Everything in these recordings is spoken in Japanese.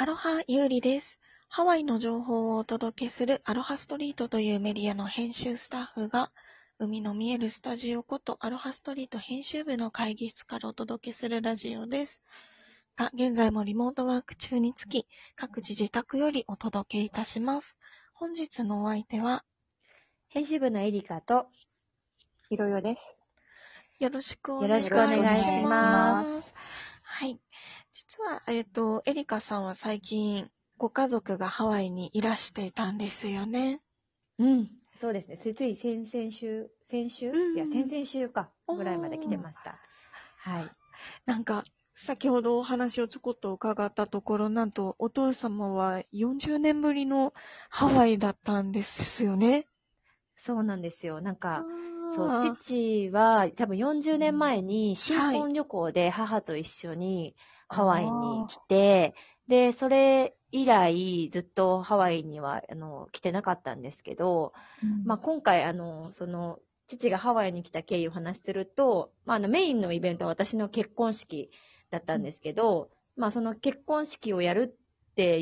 アロハゆうりです。ハワイの情報をお届けするアロハストリートというメディアの編集スタッフが、海の見えるスタジオことアロハストリート編集部の会議室からお届けするラジオです。が、現在もリモートワーク中につき、各自自宅よりお届けいたします。本日のお相手は、編集部のエリカと、ひろよです。よろしくお願いよろしくお願いしますはい。実は、えっ、と、エリカさんは最近、ご家族がハワイにいらしていたんですよね。うん。そうですね。つい先々週、先週、うんいや、先々週か、ぐらいまで来てました。はい。なんか、先ほどお話をちょこっと伺ったところ、なんとお父様は40年ぶりのハワイだったんですよね。そうなんですよ。なんか、そう、父は多分40年前に新婚旅行で母と一緒にハワイに来て、で、それ以来ずっとハワイにはあの来てなかったんですけど、まあ、今回、あの、その、父がハワイに来た経緯をお話しすると、まあ、あの、メインのイベントは私の結婚式だったんですけど、まあ、その結婚式をやる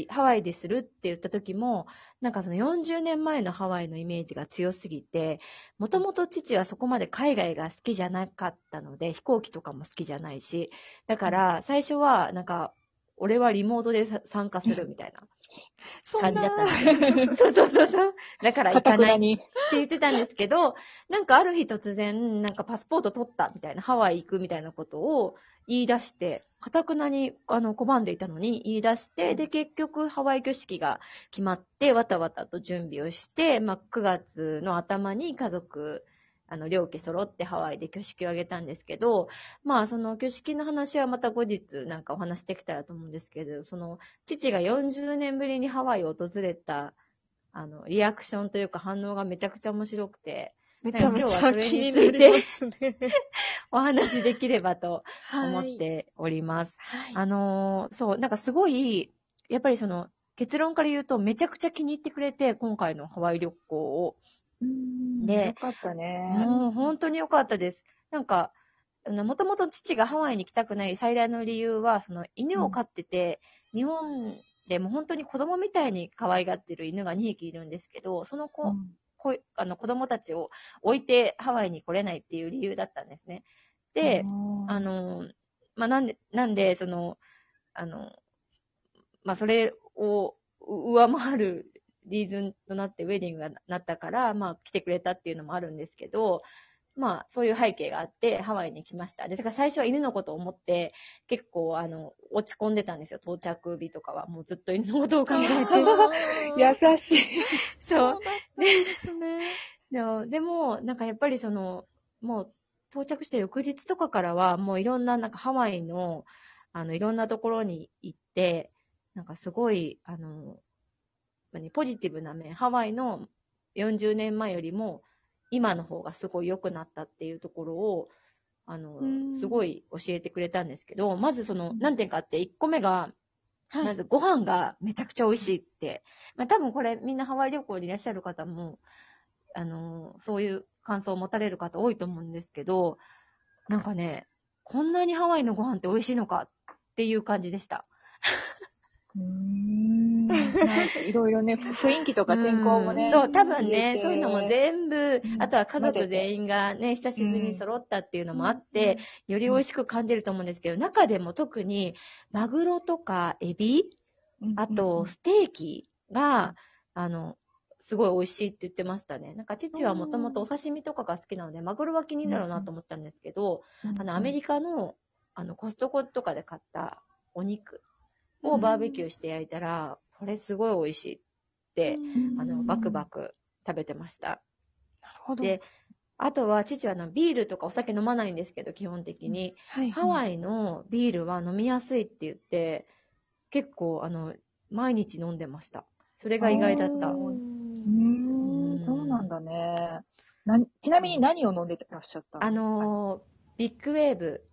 ハワイでするって言った時も、なんかその40年前のハワイのイメージが強すぎて、もともと父はそこまで海外が好きじゃなかったので、飛行機とかも好きじゃないし、だから、最初は、なんか、俺はリモートでさ参加するみたいな感じだった。そうそうそうそう。だから行かないって。言ってたんですけど、なんかある日突然、なんかパスポート取ったみたいな、ハワイ行くみたいなことを言い出して、かたくなにあの拒んでいたのに言い出して、で、結局ハワイ挙式が決まって、わたわたと準備をして、まあ、9月の頭に家族、あの、両家揃ってハワイで挙式を挙げたんですけど、まあ、その挙式の話はまた後日なんかお話できたらと思うんですけど、その、父が40年ぶりにハワイを訪れた、あの、リアクションというか反応がめちゃくちゃ面白くて、めちゃめちゃ気になりますね。お話できればとはい思っております。はい。あのーそう、なんかすごい、やっぱりその、結論から言うとめちゃくちゃ気に入ってくれて、今回のハワイ旅行を。でよかったね。もう本当に良かったです。なんか、もともと父がハワイに行きたくない最大の理由は、その犬を飼ってて、日本でも本当に子供みたいに可愛がってる犬が2匹いるんですけど、その子、うんこいあの子供たちを置いてハワイに来れないっていう理由だったんですね。で、あ、の、まあ、なんで、なんで、その、あの、まあ、それを上回るリーズンとなってウェディングがなったから、まあ、来てくれたっていうのもあるんですけど、まあ、そういう背景があって、ハワイに来ました。で、だから最初は犬のことを思って、結構、あの、落ち込んでたんですよ。到着日とかは。もうずっと犬のことを考えて。優しい。そそううだったんですね。でも、でもなんかやっぱりその、もう到着して翌日とかからは、もういろんな、なんかハワイの、あの、いろんなところに行って、なんかすごい、あの、何ポジティブな面、ハワイの40年前よりも、今の方がすごい良くなったっていうところを、あのうん、すごい教えてくれたんですけど、まずその、何点かあって、1個目が、はいまずご飯がめちゃくちゃ美味しいって。まあ多分これみんなハワイ旅行でいらっしゃる方も、あの、そういう感想を持たれる方多いと思うんですけど、なんかね、こんなにハワイのご飯って美味しいのかっていう感じでした。ん。いろいろね、雰囲気とか天候もね。うん。そう、多分ね、そういうのも全部、うん。あとは家族全員がね、久しぶりに揃ったっていうのもあっうん。て、より美味しく感じると思うんですけど、中でも特にマグロとかエビ、あと、ステーキが、あの、すごい美味しいって言ってましたね。なんか父はもともとお刺身とかが好きなので、マグロは気になるなと思ったんですけど、あの、アメリカの、あの、コストコとかで買ったお肉をバーベキューして焼いたら、これすごい美味しいって、あの、バクバク食べてました。なるほど。で、あとは父はあのビールとかお酒飲まないんですけど、基本的に。はい、ハワイのビールは飲みやすいって言って、結構、あの、毎日飲んでました。それが意外だった。うん、そうなんだね。なちなみに何を飲んでらっしゃったあのー、ビッグウェーブ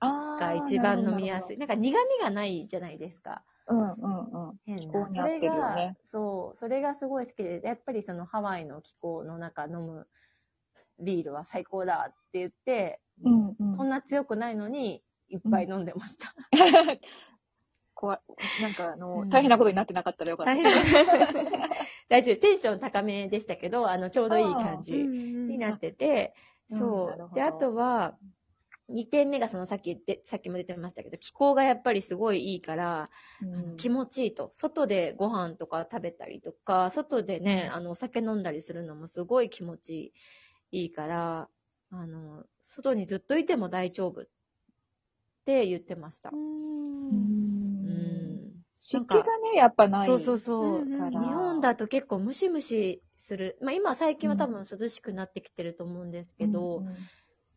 が一番飲みやすい。ななんか苦味がないじゃないですか。うんうんうん。変な。気候に合ってそれがるよね、そう、それがすごい好きで、やっぱりそのハワイの気候の中飲むビールは最高だって言って、うんうんそんな強くないのに、いっぱい飲んでました。こわ、なんかあの、うん大変なことになってなかったらよかった。大変だ。大丈夫。テンション高めでしたけど、あの、ちょうどいい感じにになってて、うんそう。で、あとは、2点目がそのさっき言って、さっきも出てましたけど、気候がやっぱりすごいいいから、うん気持ちいいと。外でご飯とか食べたりとか、外でね、うんあの、お酒飲んだりするのもすごい気持ちいいから、あの、外にずっといても大丈夫って言ってました。ううんん。湿気がね、やっぱない。そうそうそう。日本だと結構ムシムシする。まあ今最近は多分涼しくなってきてると思うんですけど、うんうん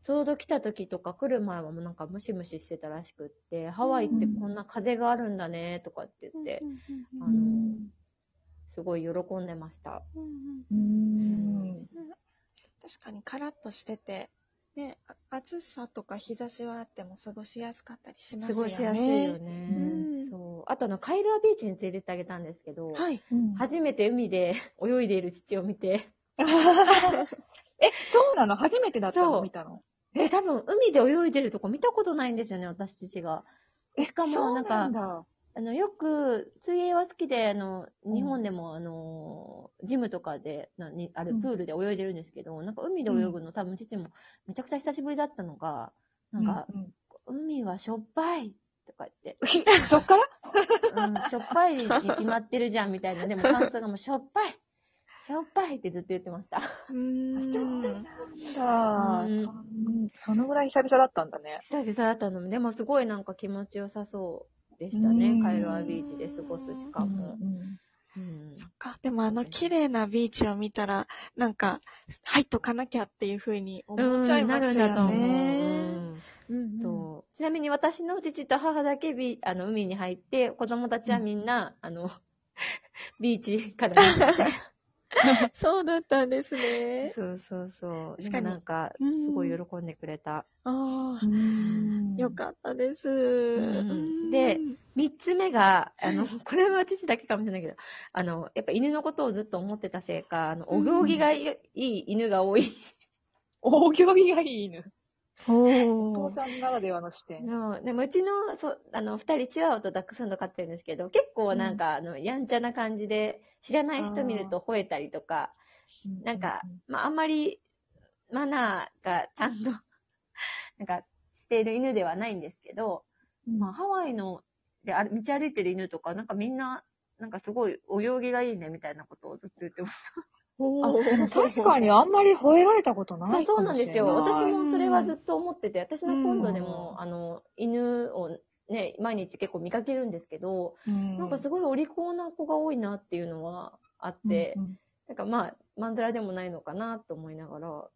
ちょうど来た時とか来る前はもうなんかムシムシしてたらしくって、ハワイってこんな風があるんだねとかって言って、あのうんすごい喜んでました。うん確かにカラッとしてて、ね、あ暑さとか日差しはあっても過ごしやすかったりしますよね。過ごしやすいよね。うん。そう。あとあの、カイルアビーチに連れてってあげたんですけど、はい。うん。初めて海で 泳いでいる父を見て、え、そうなの？初めてだったの？見たの？え、多分海で泳いでるとこ見たことないんですよね、私父が。えしかもなんかだあの、よく、水泳は好きで、あの、うん。日本でも、あの、ジムとかで、なにあるうん。プールで泳いでるんですけど、なんか海で泳ぐの、多分父もめちゃくちゃ久しぶりだったのが、なんか、ううん。海はしょっぱいとか言って、そっから？うん、しょっぱいに決まってるじゃんみたいな、でも 感想がもうしょっぱいしょっぱいってずっと言ってました。うーん。だうんうんそのぐらい久々だったんだね。久々だったのでもすごいなんか気持ちよさそうでしたねう、んカイロアビーチで過ごす時間も。うんそっか。でもあの綺麗なビーチを見たら、なんか、入っとかなきゃっていう風に思っちゃいますよ。ね。ちなみに私の父と母だけビあの海に入って、子供たちはみんな、あの、ビーチから見てて。そうだったんですね。そうそうそう。で確かなんか、うんすごい喜んでくれた。ああ、うんよかったです。んで三つ目が、あの、これは父だけかもしれないけど、あの、やっぱ犬のことをずっと思ってたせいか、あの、お行儀がいい,、犬が多い。大行儀がいい犬。おお父さんならではの視点。のでもうちの、そあの、二人チワワとダックスフンド飼ってるんですけど、結構なんか、あの、やんちゃな感じで、知らない人見ると吠えたりとか、なんか、まあ、あんまりマナーがちゃんと、なんか、している犬ではないんですけど、うん、まあ、ハワイの、で、あ道歩いてる犬とか、なんかみんな、なんかすごいお行儀がいいねみたいなことをずっと言ってましあでも確かにあんまり吠えられたことなた。い。そう、そうなんですよ。私もそれはずっと思ってて、私の今度でうも、ん。あの、犬をね、毎日結構見かけるんですけど、うん。なんかすごいお利口な子が多いなっていうのはあって、うんうん。なんかまあ、マンドラでもないのかなと思いながら、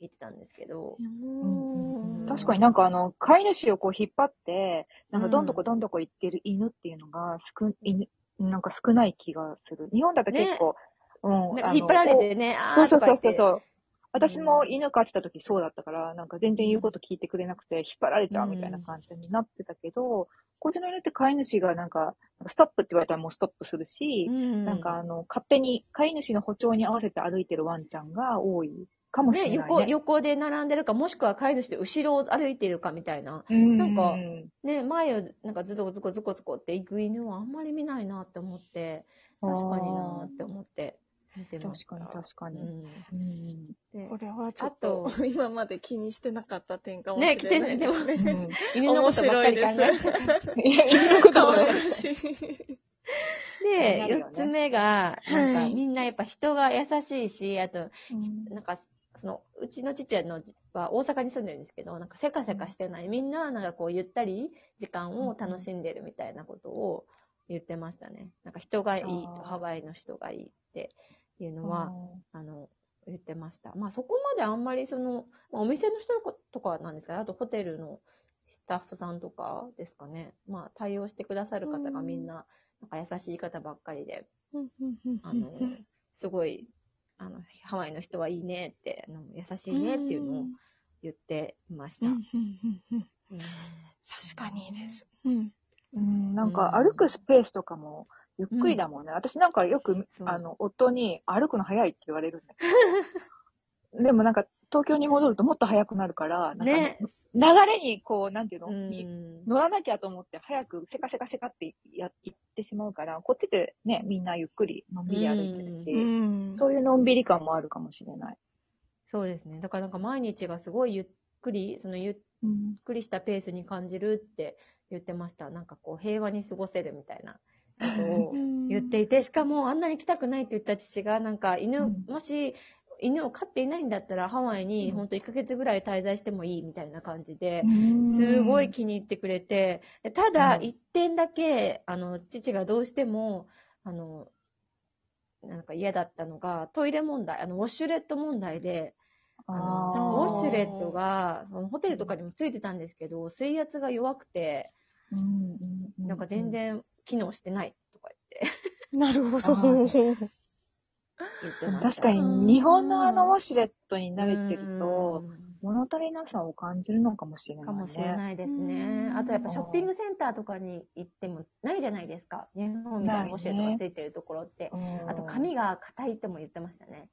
聞いてたんですけど。うん確かになんかあの、飼い主をこう引っ張って、なんかどんどこどんどこ行ってる犬っていうのが少、犬、なんか少ない気がする。日本だと結構、うん。なんか引っ張られてね、あそうそう。そうそうそう。私も犬飼ってた時そうだったから、なんか全然言うこと聞いてくれなくて、引っ張られちゃうみたいな感じになってたけど、こっちの犬って飼い主がなんか、ストップって言われたらもうストップするし、うんなんかあの、勝手に飼い主の歩調に合わせて歩いてるワンちゃんが多いかもしれね、ない、ね。横、横で並んでるか、もしくは飼い主で後ろを歩いているかみたいな。うんなんかね、前をなんかズコズコズコズコって行く犬はあんまり見ないなって思って、確かになって思って見てました。確かに確かに。うんうんでこれはちょっと、今まで気にしてなかった点かもしね、れ来てね、ないでですも、ね。犬のことばっかり考えてて。いや、犬のことかもわいらしい。で、なるよね四つ目が、なんかはいみんなやっぱ人が優しいし、あと、うんなんか、その、うちの父のは大阪に住んでるんですけど、なんかせかせかしてない。みんな、なんかこう、ゆったり時間を楽しんでるみたいなことを言ってましたね。なんか人がいいと、ハワイの人がいいっていうのは、あの、言ってました。まあそこまであんまりその、まあ、お店の人とかなんですかね、あとホテルのスタッフさんとかですかね。まあ対応してくださる方がみんな、なんか優しい方ばっかりで、あの、すごい、あの、ハワイの人はいいねって、あの優しいねっていうのを言ってました。うん確かにです。うん。うん、なんか歩くスペースとかもゆっくりだもんね。私なんかよくあの、夫に歩くの早いって言われるんだけ でもなんか、東京に戻るともっと早くなるから、なんかね。流れにこう、なんていうの、うにん。乗らなきゃと思って、早くせかせかせかってや行ってしまうから、こっちでね、みんなゆっくり、のんびり歩いてるし、うん。そういうのんびり感もあるかもしれない。そうですね。だからなんか毎日がすごいゆっくり、そのゆっうん。くりしたペースに感じるって言ってました。なんかこう平和に過ごせるみたいなことを言っていて、しかもあんなに来たくないって言った父が、なんか犬、うん。もし犬を飼っていないんだったらハワイにうん。本当1ヶ月ぐらい滞在してもいいみたいな感じで、うん。すごい気に入ってくれて、でただうん一点だけ、あの、父がどうしても、あの、なんか嫌だったのが、トイレ問題、あの、ウォシュレット問題で、あのウォシュレットが、そのホテルとかにもついてたんですけど、水圧が弱くて、うんなんか全然機能してないとか言って なるほど。確かに、日本のあのウォシュレットに慣れてると、うん物足りなさを感じるのかもしれない、ね。かもしれないですうね。んあとやっぱショッピングセンターとかに行ってもないじゃないですか。日本みたいなウォシュレットがついてるところって。うんあと髪が硬いっても言ってましたね。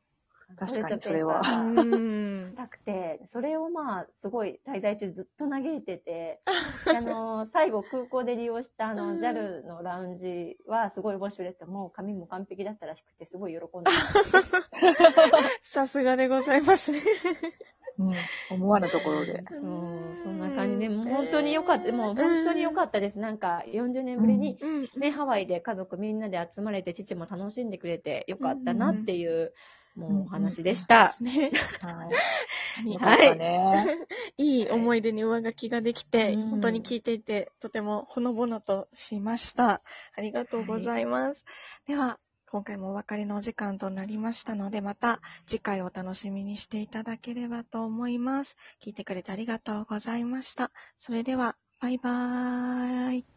確かにそれはがうん。硬くて、それをまあ、すごい滞在中ずっと嘆いてて、であの、最後空港で利用したあの、うん JAL のラウンジはすごいウォシュレットも髪も完璧だったらしくて、すごい喜んでました。さすがでございますね。うん、思わぬところで。そう、そんな感じで、もう本当に良かった、もう本当に良かったです。なんか、40年ぶりに、うん。ね、ハワイで家族みんなで集まれて、父も楽しんでくれてよかったなっていう、もうお話でした。ね。はい。い。いい思い出に上書きができて、うん本当に聞いていて、とてもほのぼのとしました。ありがとうございます。では、今回もお別れのお時間となりましたので、また次回お楽しみにしていただければと思います。聞いてくれてありがとうございました。それでは、バイバーイ。